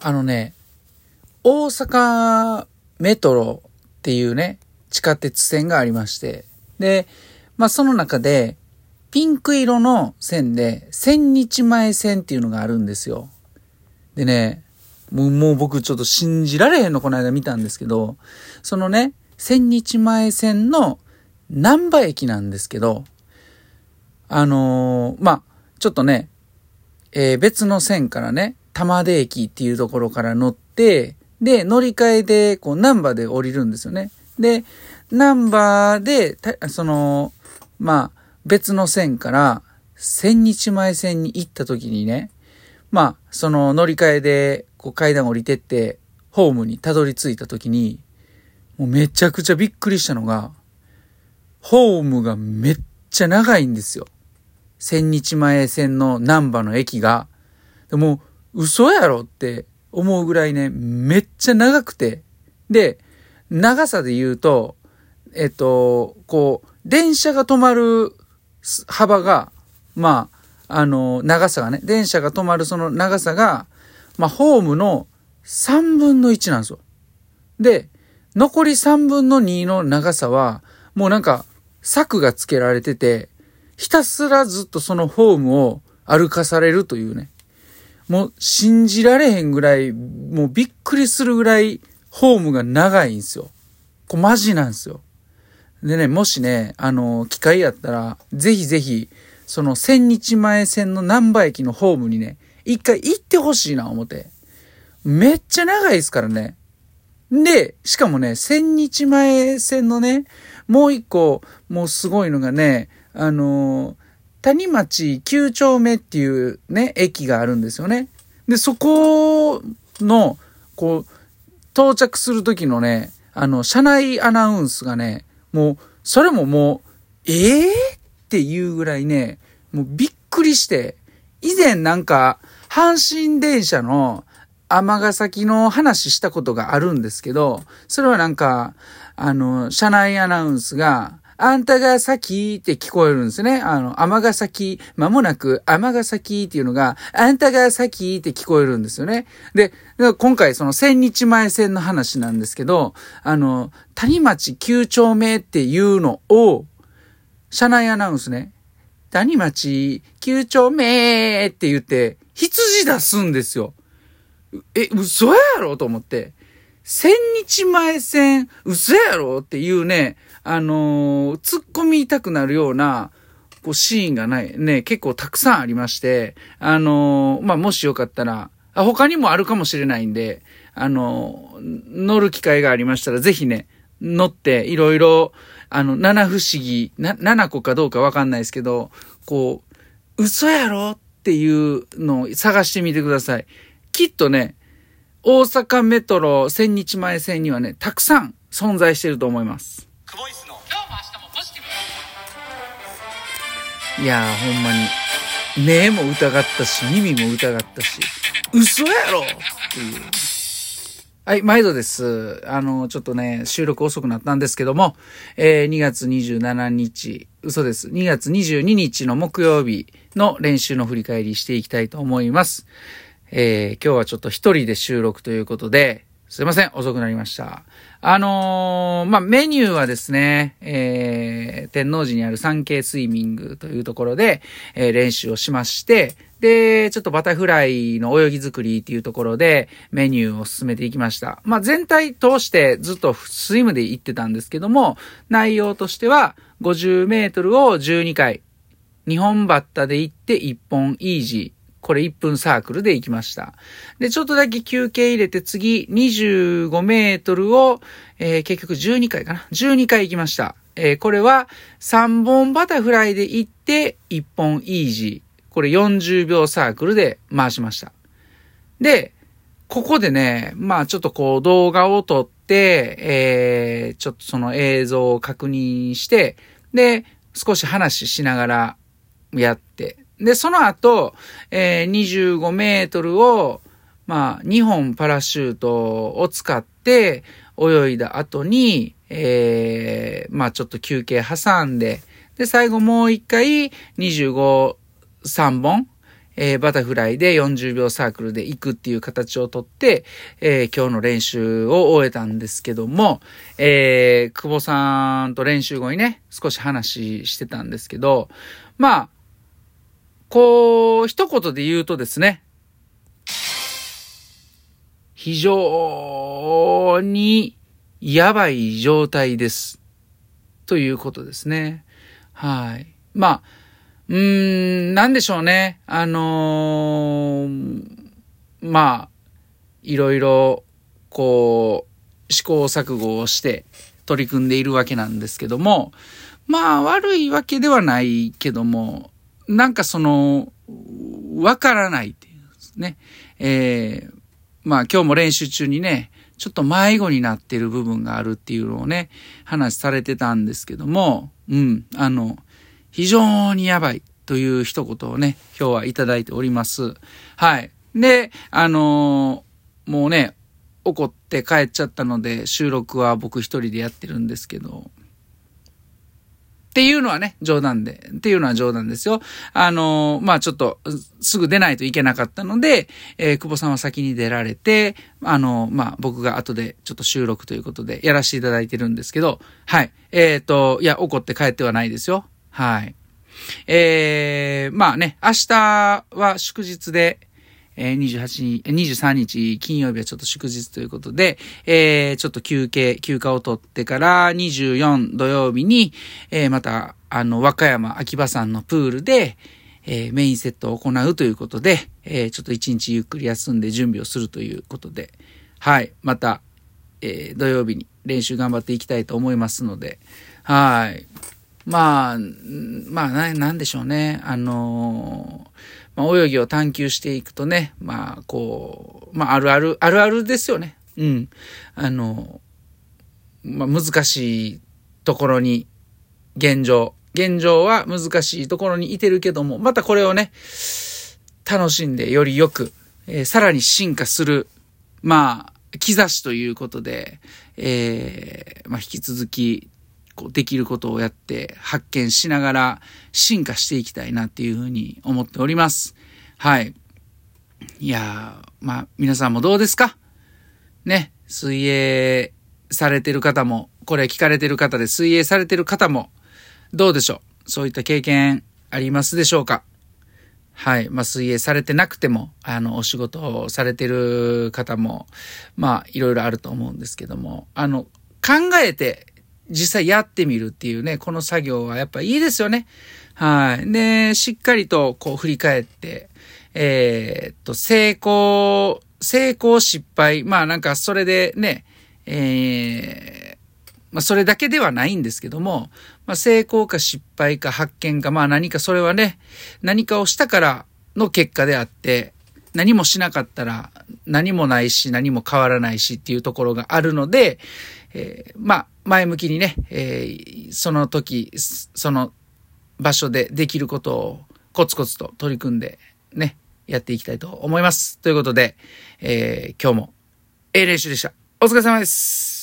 あのね、大阪メトロっていうね、地下鉄線がありまして、で、まあその中で、ピンク色の線で、千日前線っていうのがあるんですよ。でね、もうもう僕ちょっと信じられへんのこの間見たんですけど、そのね、千日前線の南波駅なんですけど、あのー、まあ、ちょっとね、えー、別の線からね、玉出駅っていうところから乗って、で、乗り換えで、こう、南波で降りるんですよね。で、南波で、その、まあ、別の線から、千日前線に行った時にね、まあ、その乗り換えで、こう階段降りてって、ホームにたどり着いた時に、もうめちゃくちゃびっくりしたのが、ホームがめっちゃ長いんですよ。千日前線の南波の駅が。でも、嘘やろって思うぐらいね、めっちゃ長くて。で、長さで言うと、えっと、こう、電車が止まる幅が、まあ、あの、長さがね、電車が止まるその長さが、まあ、ホームの3分の1なんですよ。で、残り3分の2の長さは、もうなんか、柵が付けられてて、ひたすらずっとそのホームを歩かされるというね。もう信じられへんぐらい、もうびっくりするぐらいホームが長いんですよ。これマジなんですよ。でね、もしね、あの、機会やったら、ぜひぜひ、その千日前線の南波駅のホームにね、一回行ってほしいな、思って。めっちゃ長いですからね。で、しかもね、千日前線のね、もう一個、もうすごいのがね、あの、谷町9丁目っていうね、駅があるんですよね。で、そこの、こう、到着する時のね、あの、車内アナウンスがね、もう、それももう、ええー、っていうぐらいね、もうびっくりして、以前なんか、阪神電車の尼崎の話したことがあるんですけど、それはなんか、あの、車内アナウンスが、あんたが先って聞こえるんですね。あの、尼崎、まもなく尼崎っていうのが、あんたが先って聞こえるんですよね。で、今回その千日前線の話なんですけど、あの、谷町9丁目っていうのを、車内アナウンスね、谷町9丁目って言って、羊出すんですよ。え、嘘やろと思って。千日前線、嘘やろっていうね、あのー、突っ込みたくなるような、こう、シーンがない、ね、結構たくさんありまして、あのー、まあ、もしよかったら、他にもあるかもしれないんで、あのー、乗る機会がありましたら、ぜひね、乗って、いろいろ、あの、七不思議、な、七個かどうかわかんないですけど、こう、嘘やろ？っていうのを探してみてください。きっとね、大阪メトロ千日前線にはね、たくさん存在してると思います。クボイスの今日も明日もポジティブいやーほんまに目も疑ったし耳も疑ったし嘘やろっていうはい、毎度です。あの、ちょっとね、収録遅くなったんですけども、えー、2月27日、嘘です。2月22日の木曜日の練習の振り返りしていきたいと思います。えー、今日はちょっと一人で収録ということで、すいません、遅くなりました。あのー、まあ、メニューはですね、えー、天王寺にある産経スイミングというところで、えー、練習をしまして、で、ちょっとバタフライの泳ぎ作りっていうところでメニューを進めていきました。まあ、全体通してずっとスイムで行ってたんですけども、内容としては50メートルを12回、2本バッタで行って1本イージー、これ1分サークルで行きました。で、ちょっとだけ休憩入れて次25メートルを、えー、結局12回かな。12回行きました。えー、これは3本バタフライで行って1本イージー。これ40秒サークルで回しました。で、ここでね、まあちょっとこう動画を撮って、えー、ちょっとその映像を確認して、で、少し話しながらやって、で、その後、えー、25メートルを、まあ、2本パラシュートを使って泳いだ後に、えー、まあちょっと休憩挟んで、で、最後もう一回25、3本、えー、バタフライで40秒サークルで行くっていう形をとって、えー、今日の練習を終えたんですけども、えー、久保さんと練習後にね、少し話してたんですけど、まあ、こう、一言で言うとですね、非常にやばい状態です。ということですね。はい。まあ、うーん、なんでしょうね。あのー、まあ、いろいろ、こう、試行錯誤をして取り組んでいるわけなんですけども、まあ、悪いわけではないけども、なんかその、わからないっていうですね。えー、まあ今日も練習中にね、ちょっと迷子になってる部分があるっていうのをね、話されてたんですけども、うん、あの、非常にやばいという一言をね、今日はいただいております。はい。で、あのー、もうね、怒って帰っちゃったので、収録は僕一人でやってるんですけど、っていうのはね、冗談で。っていうのは冗談ですよ。あのー、まあちょっと、すぐ出ないといけなかったので、えー、久保さんは先に出られて、あのー、まあ僕が後でちょっと収録ということでやらせていただいてるんですけど、はい。えっ、と、いや、怒って帰ってはないですよ。はい。えー、まあね、明日は祝日で、えー、28日、23日金曜日はちょっと祝日ということで、えー、ちょっと休憩、休暇を取ってから24土曜日に、えー、また、あの、和歌山秋葉山のプールで、えー、メインセットを行うということで、えー、ちょっと一日ゆっくり休んで準備をするということで、はい、また、えー、土曜日に練習頑張っていきたいと思いますので、はい。まあ、まあ、な、なんでしょうね。あのまあ、泳ぎを探求していくとね、まあ、こう、まあ、あるある、あるあるですよね。うん。あの、まあ、難しいところに、現状、現状は難しいところにいてるけども、またこれをね、楽しんでよりよく、えー、さらに進化する、まあ、兆しということで、えー、まあ、引き続きこうできることをやって発見しながら進化していきたいなっていうふうに思っております。はい。いやー、まあ皆さんもどうですか？ね、水泳されてる方も、これ聞かれてる方で水泳されてる方も、どうでしょう？そういった経験ありますでしょうか？はい。まあ、水泳されてなくても、あの、お仕事をされてる方も、まあ、いろいろあると思うんですけども、あの、考えて実際やってみるっていうね、この作業はやっぱいいですよね。はい。で、しっかりとこう振り返って、えー、っと、成功、成功失敗、まあなんかそれでね、えー、まあそれだけではないんですけども、まあ成功か失敗か発見か、まあ何かそれはね、何かをしたからの結果であって、何もしなかったら何もないし何も変わらないしっていうところがあるので、えー、まあ、前向きにね、えー、その時、その場所でできることをコツコツと取り組んでね、やっていきたいと思います。ということで、えー、今日も、ええ練習でした。お疲れ様です。